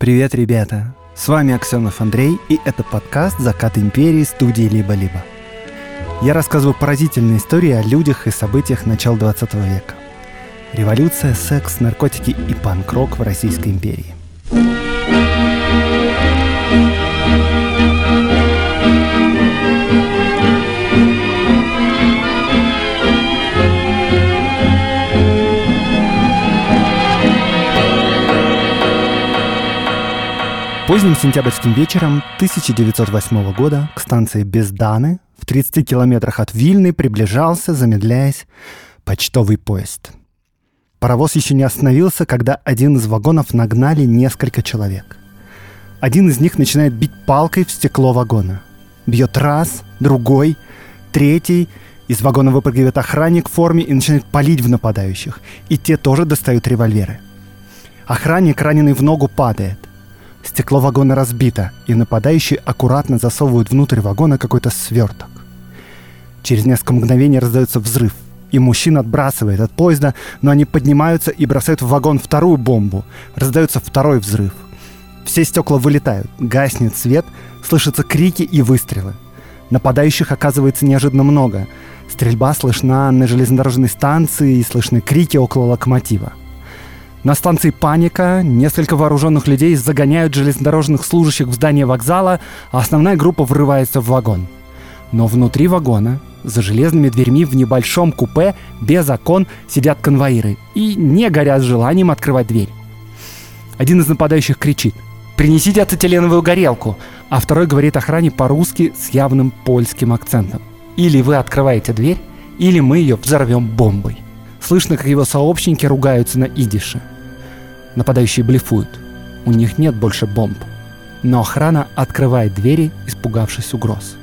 Привет, ребята! С вами Аксенов Андрей, и это подкаст «Закат империи» студии «Либо-либо». Я рассказываю поразительные истории о людях и событиях начала 20 века. Революция, секс, наркотики и панк-рок в Российской империи. Поздним сентябрьским вечером 1908 года к станции Безданы в 30 километрах от Вильны приближался, замедляясь, почтовый поезд. Паровоз еще не остановился, когда один из вагонов нагнали несколько человек. Один из них начинает бить палкой в стекло вагона. Бьет раз, другой, третий. Из вагона выпрыгивает охранник в форме и начинает палить в нападающих. И те тоже достают револьверы. Охранник, раненый в ногу, падает. Стекло вагона разбито, и нападающие аккуратно засовывают внутрь вагона какой-то сверток. Через несколько мгновений раздается взрыв, и мужчин отбрасывает от поезда, но они поднимаются и бросают в вагон вторую бомбу. Раздается второй взрыв. Все стекла вылетают, гаснет свет, слышатся крики и выстрелы. Нападающих оказывается неожиданно много. Стрельба слышна на железнодорожной станции и слышны крики около локомотива. На станции паника, несколько вооруженных людей загоняют железнодорожных служащих в здание вокзала, а основная группа врывается в вагон. Но внутри вагона, за железными дверьми в небольшом купе, без окон, сидят конвоиры и не горят желанием открывать дверь. Один из нападающих кричит «Принесите ацетиленовую горелку!», а второй говорит охране по-русски с явным польским акцентом. «Или вы открываете дверь, или мы ее взорвем бомбой». Слышно, как его сообщники ругаются на идише. Нападающие блефуют. У них нет больше бомб. Но охрана открывает двери, испугавшись угроз.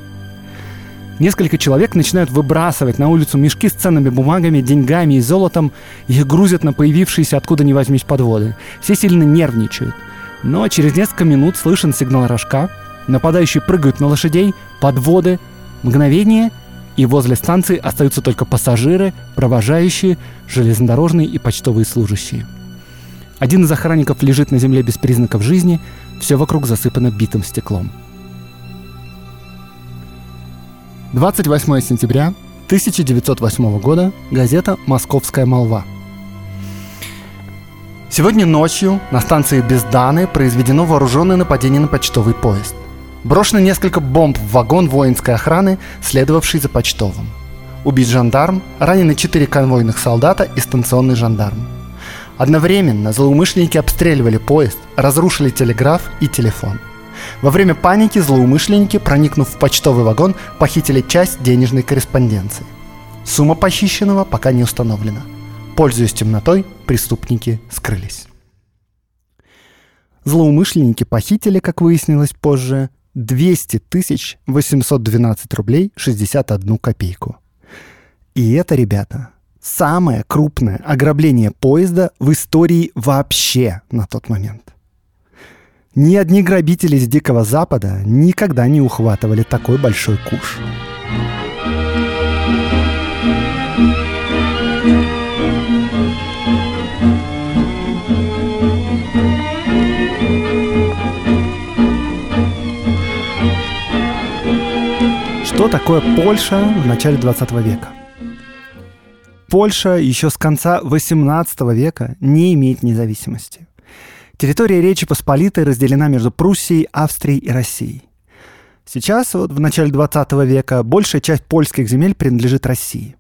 Несколько человек начинают выбрасывать на улицу мешки с ценными бумагами, деньгами и золотом. Их грузят на появившиеся откуда ни возьмись подводы. Все сильно нервничают. Но через несколько минут слышен сигнал рожка. Нападающие прыгают на лошадей, подводы. Мгновение — и возле станции остаются только пассажиры, провожающие, железнодорожные и почтовые служащие. Один из охранников лежит на земле без признаков жизни, все вокруг засыпано битым стеклом. 28 сентября 1908 года. Газета «Московская молва». Сегодня ночью на станции Безданы произведено вооруженное нападение на почтовый поезд. Брошено несколько бомб в вагон воинской охраны, следовавший за почтовым. Убит жандарм, ранены четыре конвойных солдата и станционный жандарм. Одновременно злоумышленники обстреливали поезд, разрушили телеграф и телефон. Во время паники злоумышленники, проникнув в почтовый вагон, похитили часть денежной корреспонденции. Сумма похищенного пока не установлена. Пользуясь темнотой, преступники скрылись. Злоумышленники похитили, как выяснилось позже, 200 тысяч 812 рублей 61 копейку. И это, ребята, самое крупное ограбление поезда в истории вообще на тот момент. Ни одни грабители с Дикого Запада никогда не ухватывали такой большой куш. Что такое Польша в начале 20 века? Польша еще с конца 18 века не имеет независимости. Территория Речи Посполитой разделена между Пруссией, Австрией и Россией. Сейчас, вот в начале 20 века, большая часть польских земель принадлежит России.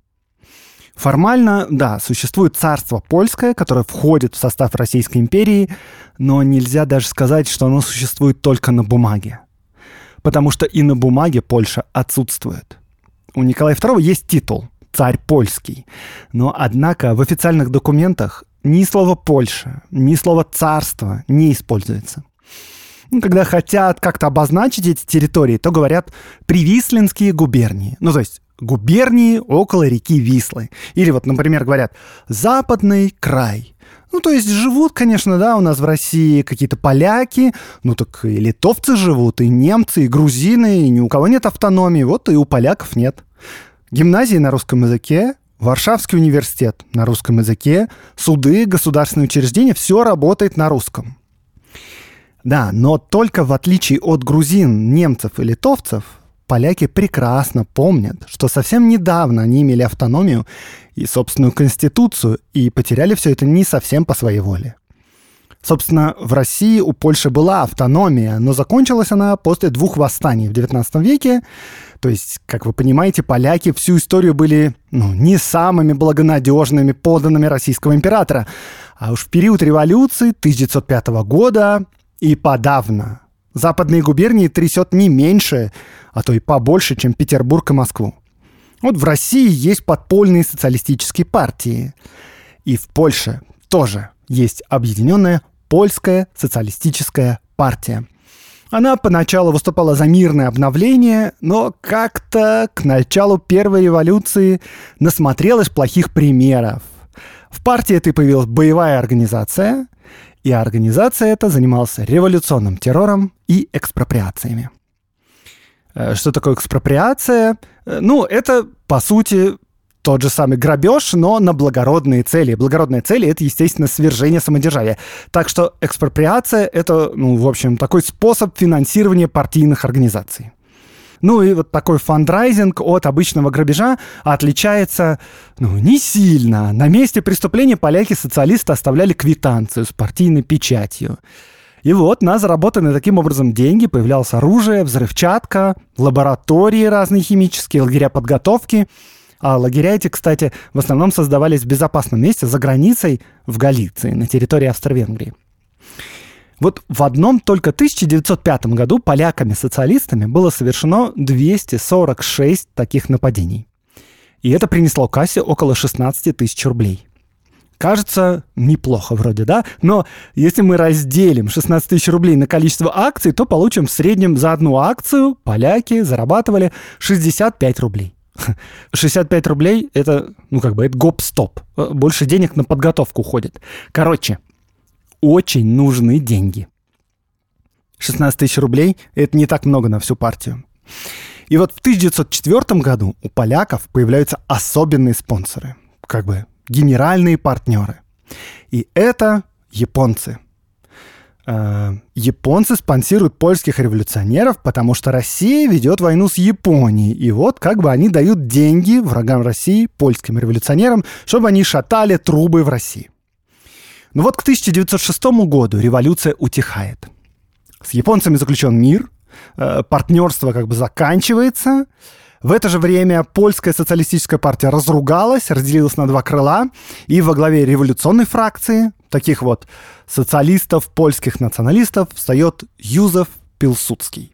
Формально, да, существует царство польское, которое входит в состав Российской империи, но нельзя даже сказать, что оно существует только на бумаге потому что и на бумаге Польша отсутствует. У Николая II есть титул «Царь польский», но, однако, в официальных документах ни слова «Польша», ни слова «царство» не используется. Ну, когда хотят как-то обозначить эти территории, то говорят «привислинские губернии». Ну, то есть губернии около реки Вислы. Или вот, например, говорят «западный край», ну, то есть живут, конечно, да, у нас в России какие-то поляки, ну так и литовцы живут, и немцы, и грузины, и ни у кого нет автономии, вот и у поляков нет. Гимназии на русском языке, Варшавский университет на русском языке, суды, государственные учреждения, все работает на русском. Да, но только в отличие от грузин, немцев и литовцев, поляки прекрасно помнят, что совсем недавно они имели автономию и собственную конституцию и потеряли все это не совсем по своей воле. Собственно, в России у Польши была автономия, но закончилась она после двух восстаний в XIX веке. То есть, как вы понимаете, поляки всю историю были ну, не самыми благонадежными подданными российского императора. А уж в период революции 1905 года и подавно западные губернии трясет не меньше, а то и побольше, чем Петербург и Москву. Вот в России есть подпольные социалистические партии. И в Польше тоже есть объединенная Польская социалистическая партия. Она поначалу выступала за мирное обновление, но как-то к началу первой революции насмотрелась плохих примеров. В партии этой появилась боевая организация, и организация эта занималась революционным террором и экспроприациями. Э, что такое экспроприация? Э, ну, это, по сути, тот же самый грабеж, но на благородные цели. Благородные цели — это, естественно, свержение самодержавия. Так что экспроприация — это, ну, в общем, такой способ финансирования партийных организаций. Ну и вот такой фандрайзинг от обычного грабежа отличается ну, не сильно. На месте преступления поляки-социалисты оставляли квитанцию с партийной печатью. И вот на заработанные таким образом деньги появлялось оружие, взрывчатка, лаборатории разные химические, лагеря подготовки — а лагеря эти, кстати, в основном создавались в безопасном месте за границей в Галиции, на территории Австро-Венгрии. Вот в одном только 1905 году поляками-социалистами было совершено 246 таких нападений. И это принесло кассе около 16 тысяч рублей. Кажется, неплохо вроде, да? Но если мы разделим 16 тысяч рублей на количество акций, то получим в среднем за одну акцию поляки зарабатывали 65 рублей. 65 рублей — это, ну, как бы, это гоп-стоп. Больше денег на подготовку уходит. Короче, очень нужны деньги. 16 тысяч рублей — это не так много на всю партию. И вот в 1904 году у поляков появляются особенные спонсоры, как бы генеральные партнеры. И это японцы — Э, японцы спонсируют польских революционеров, потому что Россия ведет войну с Японией. И вот как бы они дают деньги врагам России, польским революционерам, чтобы они шатали трубы в России. Но вот к 1906 году революция утихает. С японцами заключен мир, э, партнерство как бы заканчивается, в это же время польская социалистическая партия разругалась, разделилась на два крыла, и во главе революционной фракции, таких вот социалистов, польских националистов, встает Юзеф Пилсудский.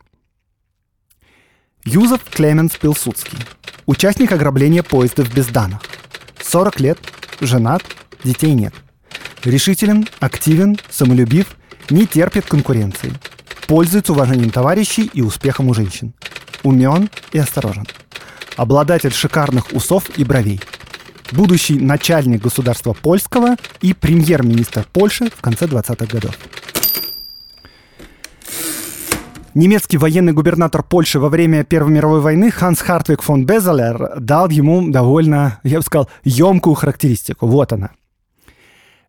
Юзеф Клеменс Пилсудский. Участник ограбления поезда в Безданах. 40 лет, женат, детей нет. Решителен, активен, самолюбив, не терпит конкуренции. Пользуется уважением товарищей и успехом у женщин умен и осторожен. Обладатель шикарных усов и бровей. Будущий начальник государства польского и премьер-министр Польши в конце 20-х годов. Немецкий военный губернатор Польши во время Первой мировой войны Ханс Хартвик фон Безелер дал ему довольно, я бы сказал, емкую характеристику. Вот она.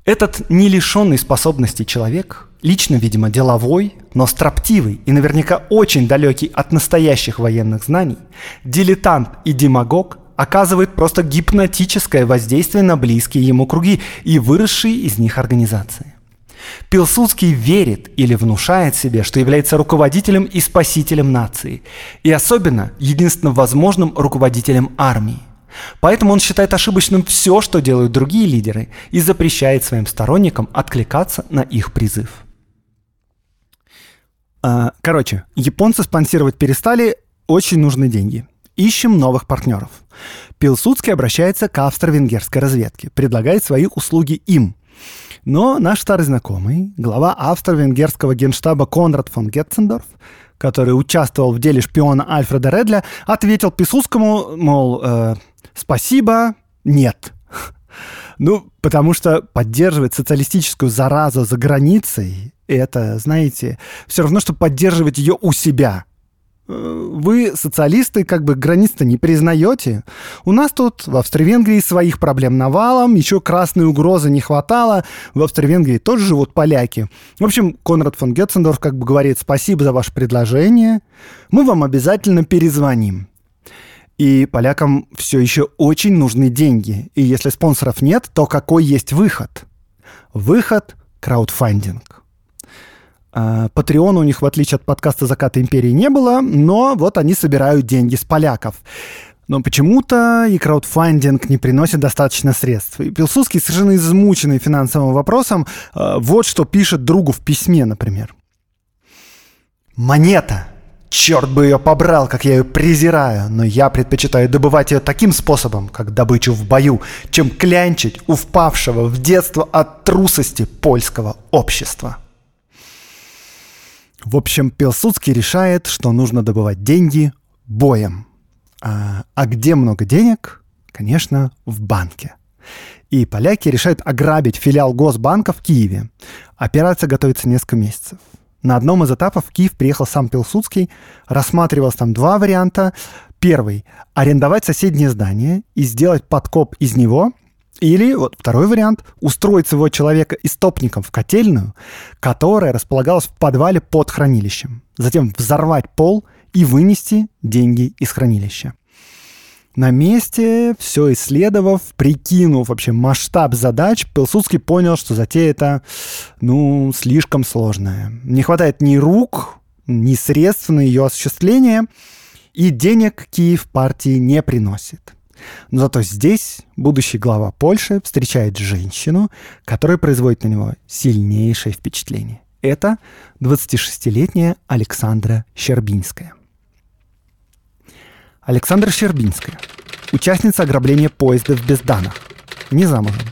Этот не лишенный способностей человек лично, видимо, деловой, но строптивый и наверняка очень далекий от настоящих военных знаний, дилетант и демагог оказывает просто гипнотическое воздействие на близкие ему круги и выросшие из них организации. Пилсудский верит или внушает себе, что является руководителем и спасителем нации, и особенно единственным возможным руководителем армии – Поэтому он считает ошибочным все, что делают другие лидеры, и запрещает своим сторонникам откликаться на их призыв. А, короче, японцы спонсировать перестали, очень нужны деньги. Ищем новых партнеров. Пилсудский обращается к австро-венгерской разведке, предлагает свои услуги им. Но наш старый знакомый, глава австро-венгерского генштаба Конрад фон Гетцендорф, который участвовал в деле шпиона Альфреда Редля, ответил Писудскому, мол, э, спасибо, нет. Ну, потому что поддерживать социалистическую заразу за границей, это, знаете, все равно, что поддерживать ее у себя. Э, вы, социалисты, как бы границ-то не признаете. У нас тут в Австро-Венгрии своих проблем навалом, еще красной угрозы не хватало. В Австро-Венгрии тоже живут поляки. В общем, Конрад фон Гетцендорф как бы говорит, спасибо за ваше предложение, мы вам обязательно перезвоним. И полякам все еще очень нужны деньги. И если спонсоров нет, то какой есть выход? Выход – краудфандинг. А, Патреона у них, в отличие от подкаста «Заката империи», не было, но вот они собирают деньги с поляков. Но почему-то и краудфандинг не приносит достаточно средств. И Пилсудский, совершенно измученный финансовым вопросом, а, вот что пишет другу в письме, например. «Монета! Черт бы ее побрал, как я ее презираю, но я предпочитаю добывать ее таким способом, как добычу в бою, чем клянчить у впавшего в детство от трусости польского общества». В общем, Пилсудский решает, что нужно добывать деньги боем. А, а где много денег? Конечно, в банке. И поляки решают ограбить филиал Госбанка в Киеве. Операция готовится несколько месяцев. На одном из этапов в Киев приехал сам Пилсудский, рассматривалось там два варианта. Первый – арендовать соседнее здание и сделать подкоп из него – или вот второй вариант – устроить своего человека истопником в котельную, которая располагалась в подвале под хранилищем. Затем взорвать пол и вынести деньги из хранилища. На месте, все исследовав, прикинув вообще масштаб задач, Пилсудский понял, что затея это, ну, слишком сложная. Не хватает ни рук, ни средств на ее осуществление, и денег Киев партии не приносит. Но зато здесь будущий глава Польши встречает женщину, которая производит на него сильнейшее впечатление. Это 26-летняя Александра Щербинская. Александра Щербинская, участница ограбления поезда в Безданах, не замужем.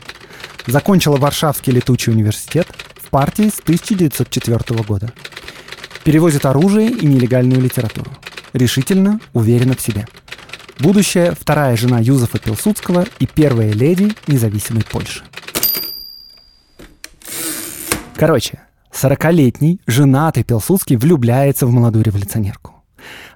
Закончила Варшавский летучий университет в партии с 1904 года. Перевозит оружие и нелегальную литературу. Решительно, уверена в себе – будущая вторая жена Юзефа Пилсудского и первая леди независимой Польши. Короче, 40-летний женатый Пилсудский влюбляется в молодую революционерку.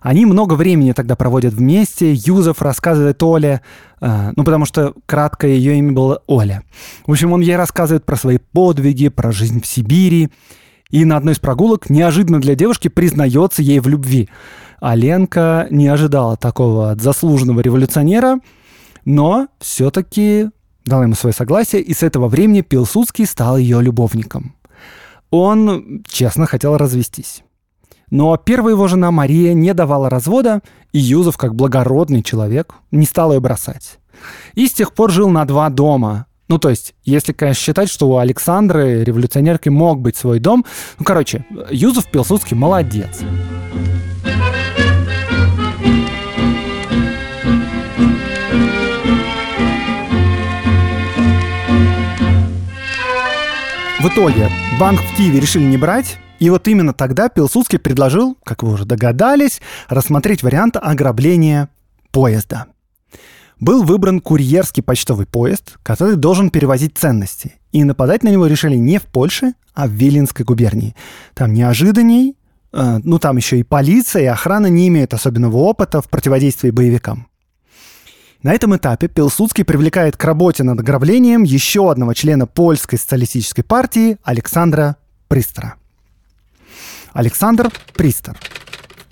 Они много времени тогда проводят вместе. Юзеф рассказывает Оле, э, ну потому что краткое ее имя было Оля. В общем, он ей рассказывает про свои подвиги, про жизнь в Сибири. И на одной из прогулок неожиданно для девушки признается ей в любви. А Ленка не ожидала такого от заслуженного революционера, но все-таки дала ему свое согласие, и с этого времени Пилсудский стал ее любовником. Он, честно, хотел развестись. Но первая его жена Мария не давала развода, и Юзов, как благородный человек, не стал ее бросать. И с тех пор жил на два дома. Ну, то есть, если, конечно, считать, что у Александры, революционерки, мог быть свой дом. Ну, короче, Юзов Пилсудский молодец. В итоге банк в Киеве решили не брать, и вот именно тогда Пилсудский предложил, как вы уже догадались, рассмотреть вариант ограбления поезда. Был выбран курьерский почтовый поезд, который должен перевозить ценности. И нападать на него решили не в Польше, а в Виленской губернии. Там неожиданней, э, ну там еще и полиция, и охрана не имеют особенного опыта в противодействии боевикам. На этом этапе Пилсудский привлекает к работе над ограблением еще одного члена польской социалистической партии Александра Пристера. Александр Пристер.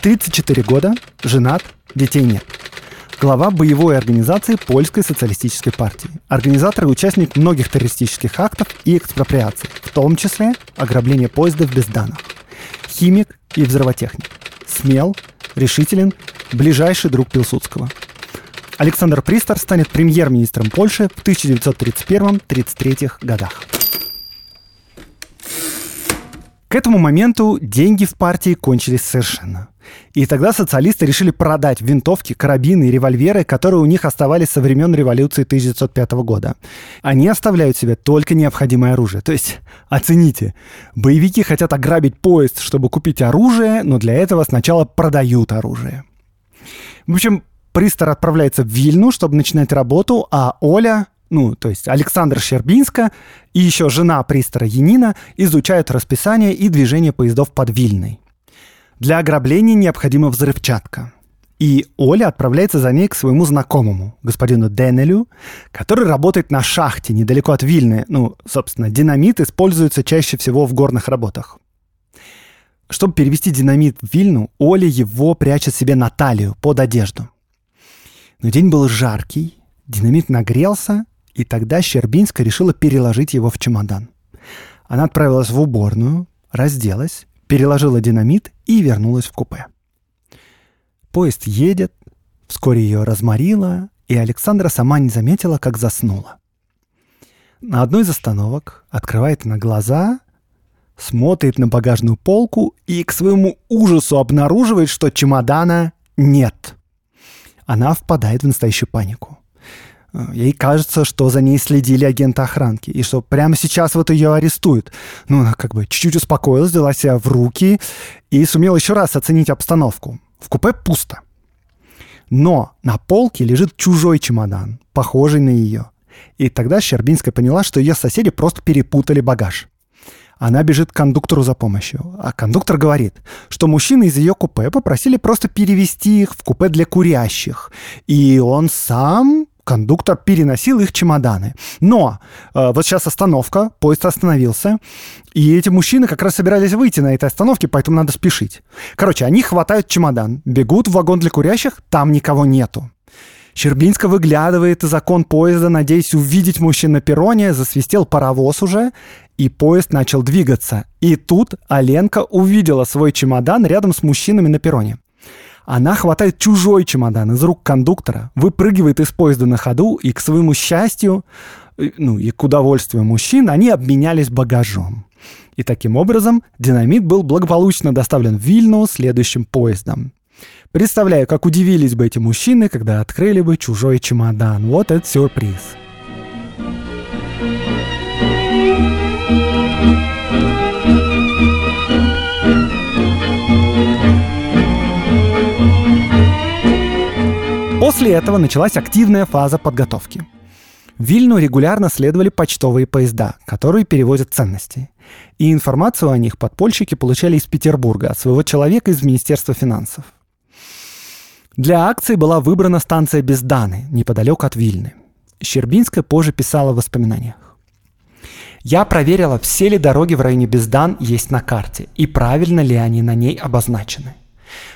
34 года, женат, детей нет. Глава боевой организации Польской социалистической партии. Организатор и участник многих террористических актов и экспроприаций, в том числе ограбление поезда в Безданах. Химик и взрывотехник. Смел, решителен, ближайший друг Пилсудского – Александр Пристер станет премьер-министром Польши в 1931-33 годах. К этому моменту деньги в партии кончились совершенно. И тогда социалисты решили продать винтовки, карабины и револьверы, которые у них оставались со времен революции 1905 года. Они оставляют себе только необходимое оружие. То есть, оцените, боевики хотят ограбить поезд, чтобы купить оружие, но для этого сначала продают оружие. В общем, Пристор отправляется в Вильну, чтобы начинать работу, а Оля, ну, то есть Александра Щербинска и еще жена Пристора Янина изучают расписание и движение поездов под Вильной. Для ограбления необходима взрывчатка. И Оля отправляется за ней к своему знакомому, господину Денелю, который работает на шахте недалеко от Вильны. Ну, собственно, динамит используется чаще всего в горных работах. Чтобы перевести динамит в Вильну, Оля его прячет себе на талию под одежду. Но день был жаркий, динамит нагрелся, и тогда Щербинская решила переложить его в чемодан. Она отправилась в уборную, разделась, переложила динамит и вернулась в купе. Поезд едет, вскоре ее разморило, и Александра сама не заметила, как заснула. На одной из остановок открывает на глаза, смотрит на багажную полку и к своему ужасу обнаруживает, что чемодана нет. Она впадает в настоящую панику. Ей кажется, что за ней следили агенты охранки, и что прямо сейчас вот ее арестуют. Ну, она как бы чуть-чуть успокоилась, взяла себя в руки и сумела еще раз оценить обстановку. В купе пусто. Но на полке лежит чужой чемодан, похожий на ее. И тогда Щербинская поняла, что ее соседи просто перепутали багаж. Она бежит к кондуктору за помощью. А кондуктор говорит, что мужчины из ее купе попросили просто перевести их в купе для курящих. И он сам кондуктор переносил их чемоданы. Но э, вот сейчас остановка, поезд остановился, и эти мужчины как раз собирались выйти на этой остановке, поэтому надо спешить. Короче, они хватают чемодан, бегут в вагон для курящих, там никого нету. Щербинска выглядывает из окон поезда, надеясь увидеть мужчин на перроне, засвистел паровоз уже, и поезд начал двигаться. И тут Аленка увидела свой чемодан рядом с мужчинами на перроне. Она хватает чужой чемодан из рук кондуктора, выпрыгивает из поезда на ходу, и к своему счастью, э, ну и к удовольствию мужчин, они обменялись багажом. И таким образом динамит был благополучно доставлен в Вильну следующим поездом. Представляю, как удивились бы эти мужчины, когда открыли бы чужой чемодан. Вот это сюрприз. После этого началась активная фаза подготовки. В Вильну регулярно следовали почтовые поезда, которые перевозят ценности. И информацию о них подпольщики получали из Петербурга от своего человека из Министерства финансов. Для акции была выбрана станция Безданы, неподалеку от Вильны. Щербинская позже писала в воспоминаниях. Я проверила, все ли дороги в районе Бездан есть на карте и правильно ли они на ней обозначены.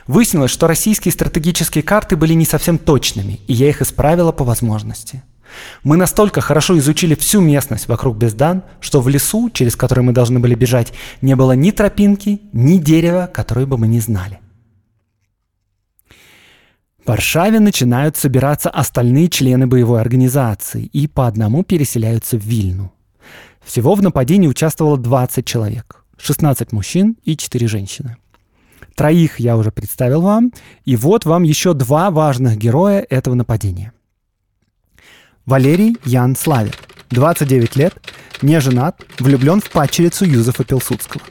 Выяснилось, что российские стратегические карты были не совсем точными, и я их исправила по возможности. Мы настолько хорошо изучили всю местность вокруг Бездан, что в лесу, через который мы должны были бежать, не было ни тропинки, ни дерева, которое бы мы не знали. В Варшаве начинают собираться остальные члены боевой организации и по одному переселяются в Вильну. Всего в нападении участвовало 20 человек, 16 мужчин и 4 женщины. Троих я уже представил вам. И вот вам еще два важных героя этого нападения. Валерий Ян Славик, 29 лет, не женат, влюблен в падчерицу Юзефа Пилсудского.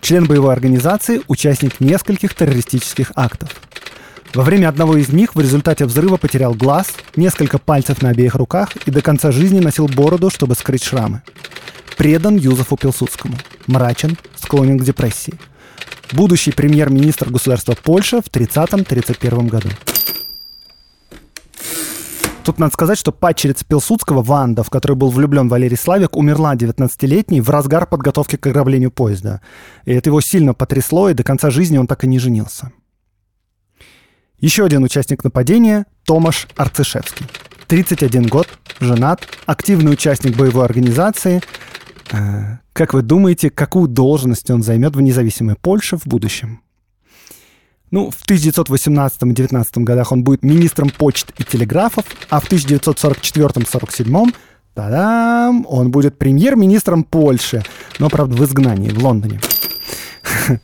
Член боевой организации, участник нескольких террористических актов. Во время одного из них в результате взрыва потерял глаз, несколько пальцев на обеих руках и до конца жизни носил бороду, чтобы скрыть шрамы. Предан Юзефу Пилсудскому. Мрачен, склонен к депрессии – будущий премьер-министр государства Польша в 30-31 году. Тут надо сказать, что падчерица Пилсудского, Ванда, в которой был влюблен Валерий Славик, умерла 19-летней в разгар подготовки к ограблению поезда. И это его сильно потрясло, и до конца жизни он так и не женился. Еще один участник нападения – Томаш Арцишевский. 31 год, женат, активный участник боевой организации, э, как вы думаете, какую должность он займет в независимой Польше в будущем? Ну, в 1918-19 годах он будет министром почт и телеграфов, а в 1944-47 Та-дам! Он будет премьер-министром Польши, но, правда, в изгнании, в Лондоне.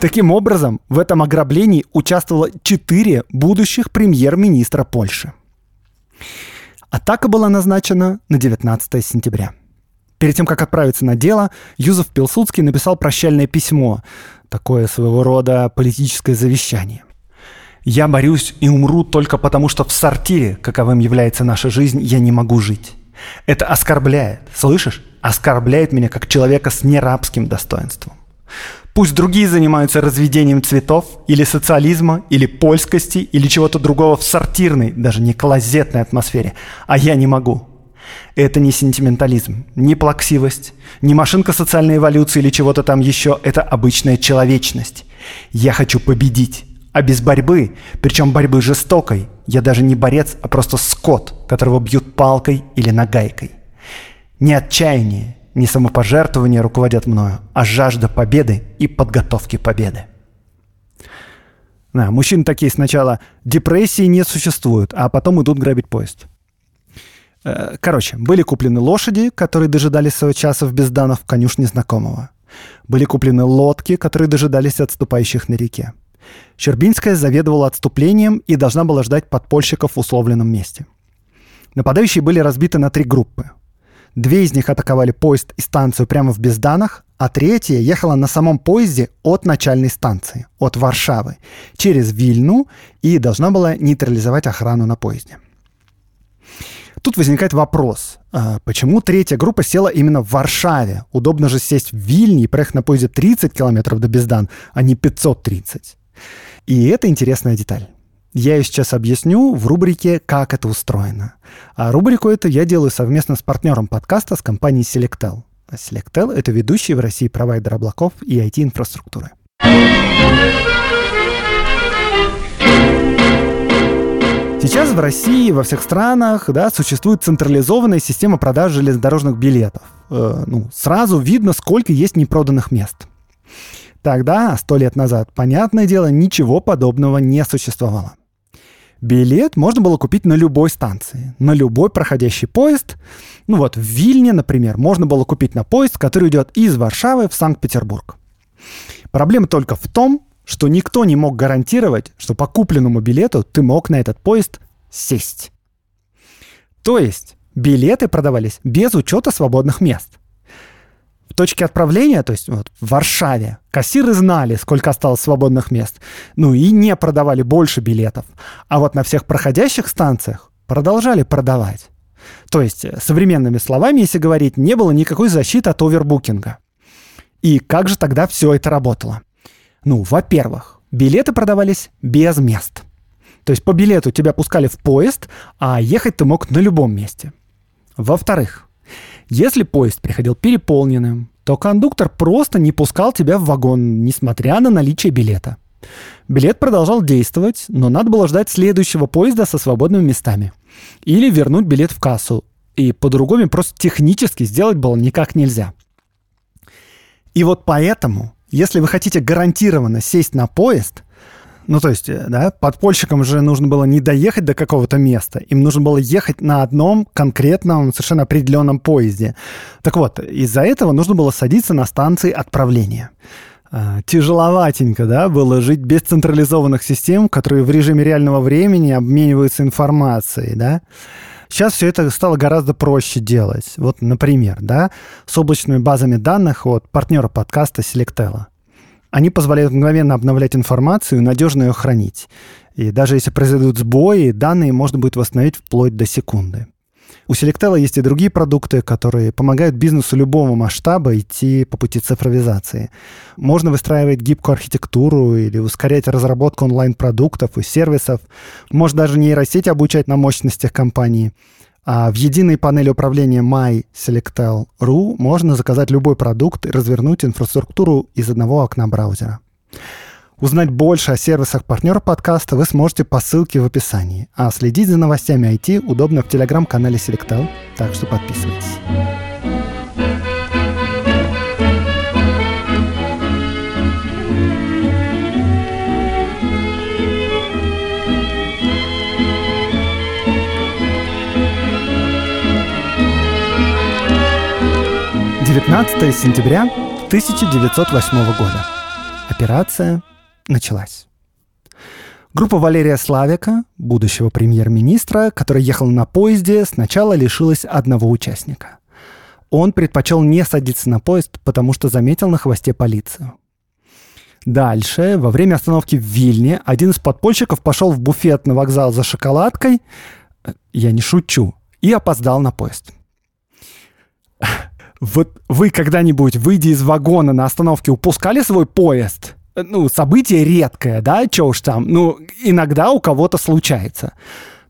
Таким образом, в этом ограблении участвовало четыре будущих премьер-министра Польши. Атака была назначена на 19 сентября. Перед тем, как отправиться на дело, Юзеф Пилсудский написал прощальное письмо, такое своего рода политическое завещание. «Я борюсь и умру только потому, что в сортире, каковым является наша жизнь, я не могу жить. Это оскорбляет, слышишь? Оскорбляет меня как человека с нерабским достоинством. Пусть другие занимаются разведением цветов, или социализма, или польскости, или чего-то другого в сортирной, даже не клозетной атмосфере. А я не могу. Это не сентиментализм, не плаксивость, не машинка социальной эволюции или чего-то там еще. Это обычная человечность. Я хочу победить. А без борьбы, причем борьбы жестокой, я даже не борец, а просто скот, которого бьют палкой или нагайкой. Не отчаяние, не самопожертвование руководят мною, а жажда победы и подготовки победы. Да, мужчины такие сначала депрессии не существуют, а потом идут грабить поезд. Э, короче, были куплены лошади, которые дожидались своего часа в безданов конюшне знакомого. Были куплены лодки, которые дожидались отступающих на реке. Щербинская заведовала отступлением и должна была ждать подпольщиков в условленном месте. Нападающие были разбиты на три группы. Две из них атаковали поезд и станцию прямо в Безданах, а третья ехала на самом поезде от начальной станции, от Варшавы, через Вильну и должна была нейтрализовать охрану на поезде. Тут возникает вопрос, а почему третья группа села именно в Варшаве? Удобно же сесть в Вильне и проехать на поезде 30 километров до Бездан, а не 530. И это интересная деталь. Я ее сейчас объясню в рубрике «Как это устроено». А рубрику эту я делаю совместно с партнером подкаста с компанией Selectel. Selectel — это ведущий в России провайдер облаков и IT-инфраструктуры. Сейчас в России, во всех странах, да, существует централизованная система продаж железнодорожных билетов. Э, ну, сразу видно, сколько есть непроданных мест. Тогда, сто лет назад, понятное дело, ничего подобного не существовало. Билет можно было купить на любой станции, на любой проходящий поезд. Ну вот, в Вильне, например, можно было купить на поезд, который идет из Варшавы в Санкт-Петербург. Проблема только в том, что никто не мог гарантировать, что по купленному билету ты мог на этот поезд сесть. То есть билеты продавались без учета свободных мест. В точке отправления, то есть вот в Варшаве, кассиры знали, сколько осталось свободных мест, ну и не продавали больше билетов. А вот на всех проходящих станциях продолжали продавать. То есть, э, современными словами, если говорить, не было никакой защиты от овербукинга. И как же тогда все это работало? Ну, во-первых, билеты продавались без мест. То есть по билету тебя пускали в поезд, а ехать ты мог на любом месте. Во-вторых, если поезд приходил переполненным, то кондуктор просто не пускал тебя в вагон, несмотря на наличие билета. Билет продолжал действовать, но надо было ждать следующего поезда со свободными местами. Или вернуть билет в кассу. И по-другому просто технически сделать было никак нельзя. И вот поэтому, если вы хотите гарантированно сесть на поезд – ну, то есть, э, да, подпольщикам же нужно было не доехать до какого-то места, им нужно было ехать на одном конкретном, совершенно определенном поезде. Так вот, из-за этого нужно было садиться на станции отправления. А, тяжеловатенько, да, было жить без централизованных систем, которые в режиме реального времени обмениваются информацией, да. Сейчас все это стало гораздо проще делать. Вот, например, да, с облачными базами данных от партнера подкаста Selectella. Они позволяют мгновенно обновлять информацию и надежно ее хранить. И даже если произойдут сбои, данные можно будет восстановить вплоть до секунды. У Selectel есть и другие продукты, которые помогают бизнесу любого масштаба идти по пути цифровизации. Можно выстраивать гибкую архитектуру или ускорять разработку онлайн-продуктов и сервисов. Можно даже нейросеть обучать на мощностях компании. А в единой панели управления My Selectel.ru можно заказать любой продукт и развернуть инфраструктуру из одного окна браузера. Узнать больше о сервисах партнера подкаста вы сможете по ссылке в описании. А следить за новостями IT удобно в телеграм-канале Selectel, так что подписывайтесь. 19 сентября 1908 года. Операция началась. Группа Валерия Славика, будущего премьер-министра, который ехал на поезде, сначала лишилась одного участника. Он предпочел не садиться на поезд, потому что заметил на хвосте полицию. Дальше, во время остановки в Вильне, один из подпольщиков пошел в буфет на вокзал за шоколадкой, я не шучу, и опоздал на поезд. Вот вы когда-нибудь, выйдя из вагона на остановке, упускали свой поезд? Ну, событие редкое, да, чё уж там. Ну, иногда у кого-то случается.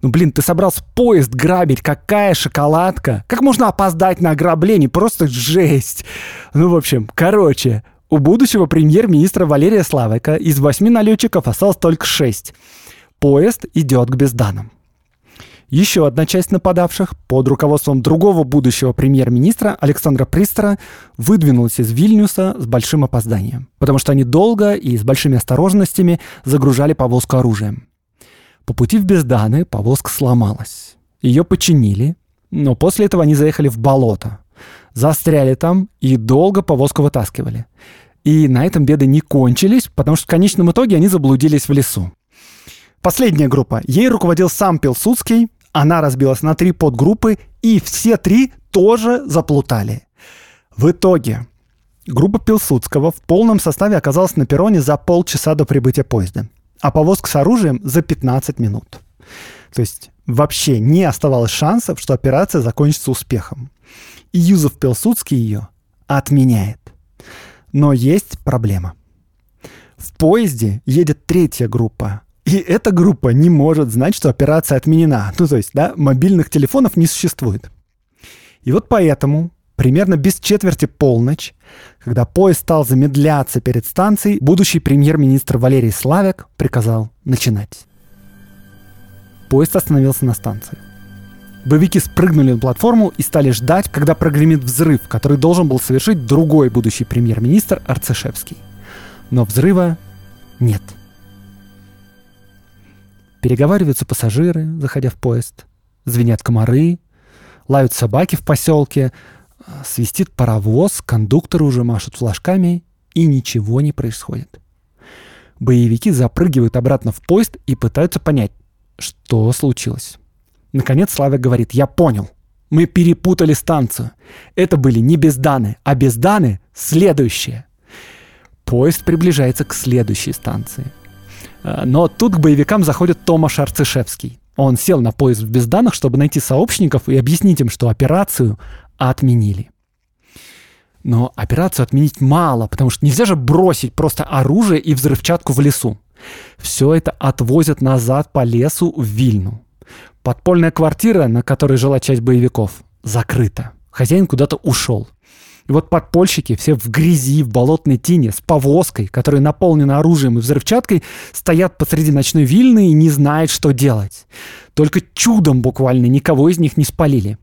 Ну, блин, ты собрался поезд грабить, какая шоколадка. Как можно опоздать на ограбление? Просто жесть. Ну, в общем, короче, у будущего премьер-министра Валерия Славика из восьми налетчиков осталось только шесть. Поезд идет к безданам. Еще одна часть нападавших под руководством другого будущего премьер-министра Александра Пристера выдвинулась из Вильнюса с большим опозданием, потому что они долго и с большими осторожностями загружали повозку оружием. По пути в Безданы повозка сломалась. Ее починили, но после этого они заехали в болото. Застряли там и долго повозку вытаскивали. И на этом беды не кончились, потому что в конечном итоге они заблудились в лесу. Последняя группа. Ей руководил сам Пилсудский. Она разбилась на три подгруппы, и все три тоже заплутали. В итоге группа Пилсудского в полном составе оказалась на перроне за полчаса до прибытия поезда а повозка с оружием за 15 минут. То есть вообще не оставалось шансов, что операция закончится успехом. И Юзеф Пилсудский ее отменяет. Но есть проблема. В поезде едет третья группа. И эта группа не может знать, что операция отменена. Ну, то есть, да, мобильных телефонов не существует. И вот поэтому Примерно без четверти полночь, когда поезд стал замедляться перед станцией, будущий премьер-министр Валерий Славик приказал начинать. Поезд остановился на станции. Боевики спрыгнули на платформу и стали ждать, когда прогремит взрыв, который должен был совершить другой будущий премьер-министр Арцешевский. Но взрыва нет. Переговариваются пассажиры, заходя в поезд. Звенят комары, лают собаки в поселке, свистит паровоз, кондукторы уже машут флажками, и ничего не происходит. Боевики запрыгивают обратно в поезд и пытаются понять, что случилось. Наконец Славик говорит, я понял. Мы перепутали станцию. Это были не безданы, а безданы следующие. Поезд приближается к следующей станции. А, но тут к боевикам заходит Томаш Арцишевский. Он сел на поезд в безданных, чтобы найти сообщников и объяснить им, что операцию отменили. Но операцию отменить мало, потому что нельзя же бросить просто оружие и взрывчатку в лесу. Все это отвозят назад по лесу в Вильну. Подпольная квартира, на которой жила часть боевиков, закрыта. Хозяин куда-то ушел. И вот подпольщики все в грязи, в болотной тине, с повозкой, которая наполнена оружием и взрывчаткой, стоят посреди ночной Вильны и не знают, что делать. Только чудом буквально никого из них не спалили.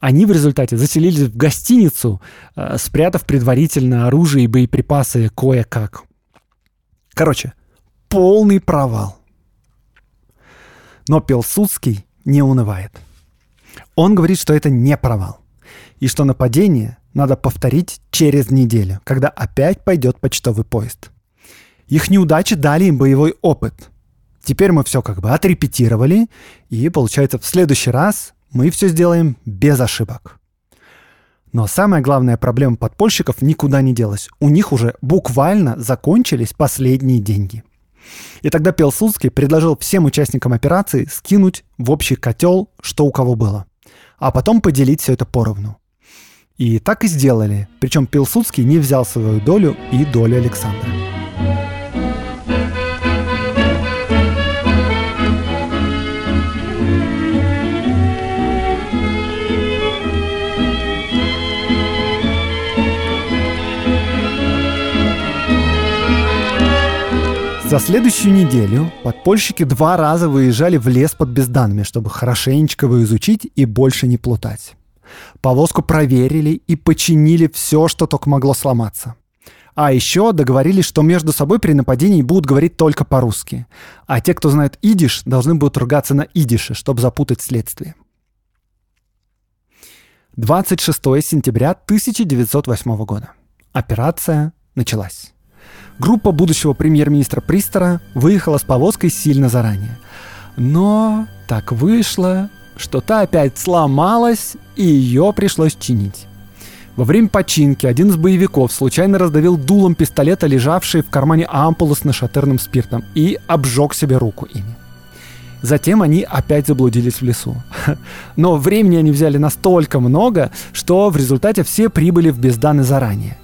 Они в результате заселились в гостиницу, э, спрятав предварительно оружие и боеприпасы кое-как. Короче, полный провал. Но Пилсудский не унывает. Он говорит, что это не провал. И что нападение надо повторить через неделю, когда опять пойдет почтовый поезд. Их неудачи дали им боевой опыт. Теперь мы все как бы отрепетировали, и получается в следующий раз мы все сделаем без ошибок. Но самая главная проблема подпольщиков никуда не делась. У них уже буквально закончились последние деньги. И тогда Пилсудский предложил всем участникам операции скинуть в общий котел, что у кого было, а потом поделить все это поровну. И так и сделали. Причем Пилсудский не взял свою долю и долю Александра. За следующую неделю подпольщики два раза выезжали в лес под безданными, чтобы хорошенечко его изучить и больше не плутать. Повозку проверили и починили все, что только могло сломаться. А еще договорились, что между собой при нападении будут говорить только по-русски. А те, кто знает идиш, должны будут ругаться на идише, чтобы запутать следствие. 26 сентября 1908 года. Операция началась. Группа будущего премьер-министра Пристера выехала с повозкой сильно заранее. Но так вышло, что та опять сломалась, и ее пришлось чинить. Во время починки один из боевиков случайно раздавил дулом пистолета, лежавший в кармане ампулу с нашатырным спиртом, и обжег себе руку ими. Затем они опять заблудились в лесу. Но времени они взяли настолько много, что в результате все прибыли в Безданы заранее.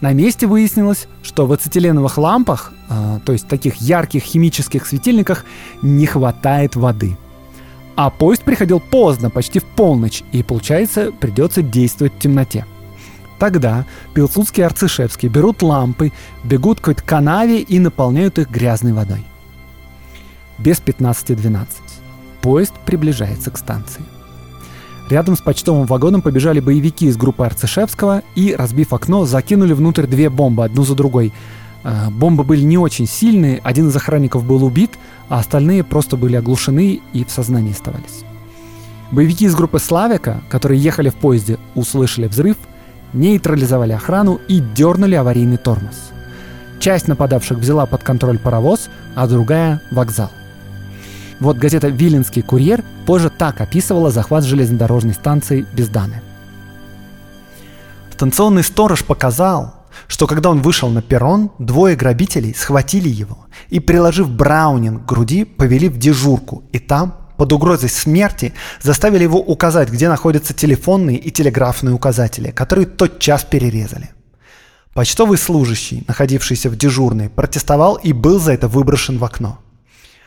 На месте выяснилось, что в ацетиленовых лампах, э, то есть таких ярких химических светильниках, не хватает воды. А поезд приходил поздно, почти в полночь, и, получается, придется действовать в темноте. Тогда Пилсудский и Арцишевский берут лампы, бегут к какой-то канаве и наполняют их грязной водой. Без 15.12. Поезд приближается к станции. Рядом с почтовым вагоном побежали боевики из группы Арцишевского и, разбив окно, закинули внутрь две бомбы, одну за другой. А, бомбы были не очень сильные, один из охранников был убит, а остальные просто были оглушены и в сознании оставались. Боевики из группы Славика, которые ехали в поезде, услышали взрыв, нейтрализовали охрану и дернули аварийный тормоз. Часть нападавших взяла под контроль паровоз, а другая — вокзал. Вот газета «Виленский курьер» позже так описывала захват железнодорожной станции Безданы. Станционный сторож показал, что когда он вышел на перрон, двое грабителей схватили его и, приложив браунинг к груди, повели в дежурку, и там, под угрозой смерти, заставили его указать, где находятся телефонные и телеграфные указатели, которые тот час перерезали. Почтовый служащий, находившийся в дежурной, протестовал и был за это выброшен в окно.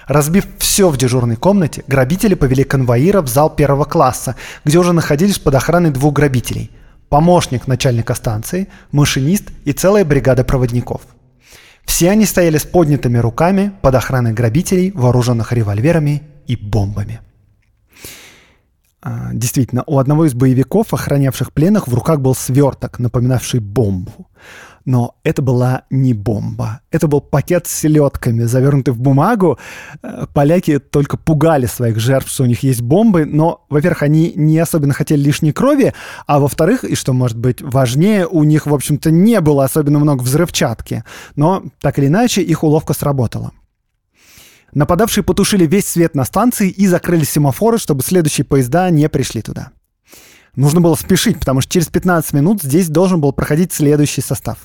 Разбив все в дежурной комнате, грабители повели конвоира в зал первого класса, где уже находились под охраной двух грабителей. Помощник начальника станции, машинист и целая бригада проводников. Все они стояли с поднятыми руками под охраной грабителей, вооруженных револьверами и бомбами. А, действительно, у одного из боевиков, охранявших пленных, в руках был сверток, напоминавший бомбу. Но это была не бомба. Это был пакет с селедками, завернутый в бумагу. Э, поляки только пугали своих жертв, что у них есть бомбы. Но, во-первых, они не особенно хотели лишней крови, а во-вторых, и что может быть важнее, у них, в общем-то, не было особенно много взрывчатки. Но, так или иначе, их уловка сработала. Нападавшие потушили весь свет на станции и закрыли семафоры, чтобы следующие поезда не пришли туда. Нужно было спешить, потому что через 15 минут здесь должен был проходить следующий состав.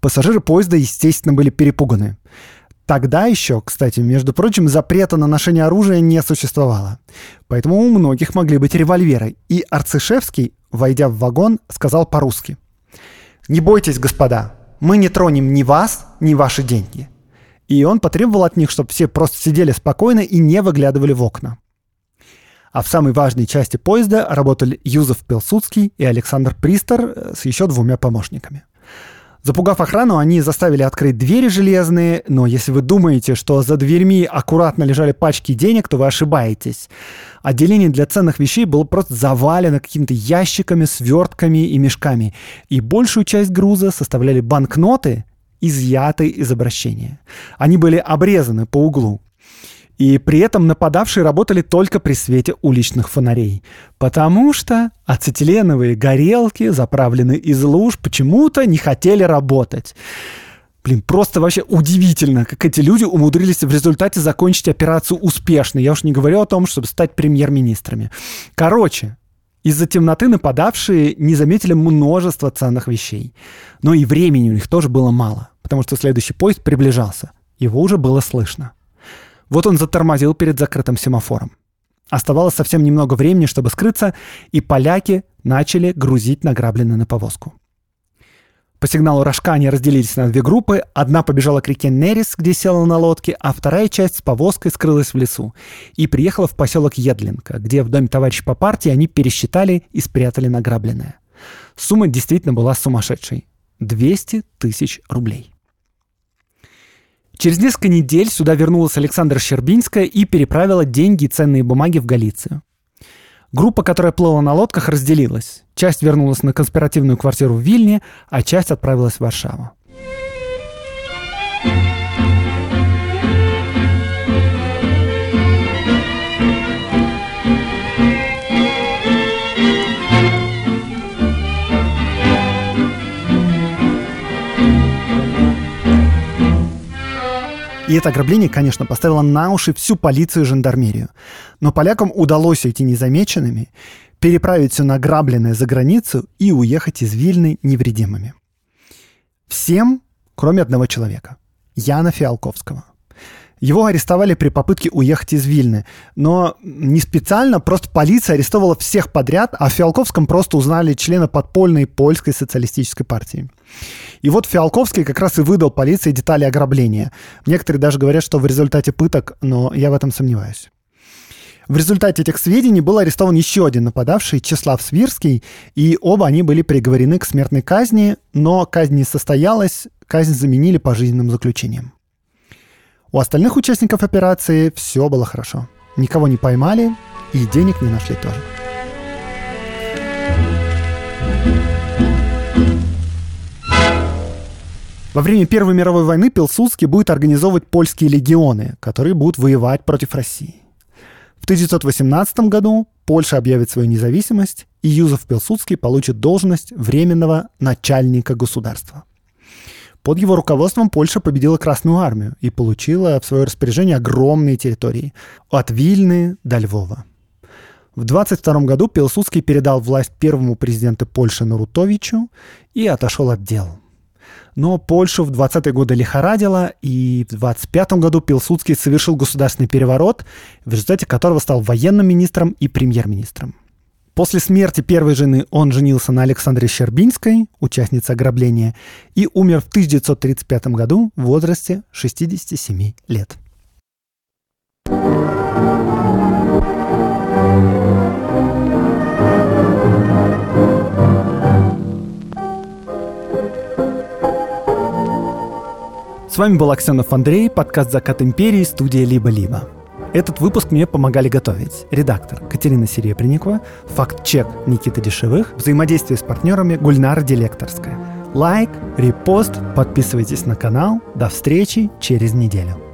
Пассажиры поезда, естественно, были перепуганы. Тогда еще, кстати, между прочим, запрета на ношение оружия не существовало. Поэтому у многих могли быть револьверы. И Арцишевский, войдя в вагон, сказал по-русски. «Не бойтесь, господа, мы не тронем ни вас, ни ваши деньги». И он потребовал от них, чтобы все просто сидели спокойно и не выглядывали в окна. А в самой важной части поезда работали Юзеф Пилсудский и Александр Пристер э, с еще двумя помощниками. Запугав охрану, они заставили открыть двери железные, но если вы думаете, что за дверьми аккуратно лежали пачки денег, то вы ошибаетесь. Отделение для ценных вещей было просто завалено какими-то ящиками, свертками и мешками. И большую часть груза составляли банкноты, изъятые из обращения. Они были обрезаны по углу. И при этом нападавшие работали только при свете уличных фонарей. Потому что ацетиленовые горелки, заправленные из луж, почему-то не хотели работать. Блин, просто вообще удивительно, как эти люди умудрились в результате закончить операцию успешно. Я уж не говорю о том, чтобы стать премьер-министрами. Короче, из-за темноты нападавшие не заметили множество ценных вещей. Но и времени у них тоже было мало, потому что следующий поезд приближался. Его уже было слышно. Вот он затормозил перед закрытым семафором. Оставалось совсем немного времени, чтобы скрыться, и поляки начали грузить награбленное на повозку. По сигналу рожка они разделились на две группы. Одна побежала к реке Нерис, где села на лодке, а вторая часть с повозкой скрылась в лесу и приехала в поселок Едлинка, где в доме товарища по партии они пересчитали и спрятали награбленное. Сумма действительно была сумасшедшей. 200 тысяч рублей. Через несколько недель сюда вернулась Александра Щербинская и переправила деньги и ценные бумаги в Галицию. Группа, которая плыла на лодках, разделилась. Часть вернулась на конспиративную квартиру в Вильне, а часть отправилась в Варшаву. И это ограбление, конечно, поставило на уши всю полицию и жандармерию. Но полякам удалось уйти незамеченными, переправить все награбленное за границу и уехать из Вильны невредимыми. Всем, кроме одного человека – Яна Фиалковского. Его арестовали при попытке уехать из Вильны. Но не специально, просто полиция арестовала всех подряд, а в Фиалковском просто узнали члена подпольной польской социалистической партии. И вот Фиалковский как раз и выдал полиции детали ограбления. Некоторые даже говорят, что в результате пыток, но я в этом сомневаюсь. В результате этих сведений был арестован еще один нападавший, Числав Свирский, и оба они были приговорены к смертной казни, но казнь не состоялась, казнь заменили пожизненным заключением. У остальных участников операции все было хорошо. Никого не поймали и денег не нашли тоже. Во время Первой мировой войны Пилсудский будет организовывать польские легионы, которые будут воевать против России. В 1918 году Польша объявит свою независимость, и Юзеф Пилсудский получит должность временного начальника государства. Под его руководством Польша победила Красную армию и получила в свое распоряжение огромные территории от Вильны до Львова. В 22 году Пилсудский передал власть первому президенту Польши Нарутовичу и отошел от дел. Но Польшу в 20-е годы лихорадило, и в 25 году Пилсудский совершил государственный переворот, в результате которого стал военным министром и премьер-министром. После смерти первой жены он женился на Александре Щербинской, участнице ограбления, и умер в 1935 году в возрасте 67 лет. С вами был Аксенов Андрей, подкаст «Закат империи», студия «Либо-либо». Этот выпуск мне помогали готовить редактор Катерина Серебренникова, факт-чек Никита Дешевых, взаимодействие с партнерами Гульнара Делекторская. Лайк, репост, подписывайтесь на канал. До встречи через неделю.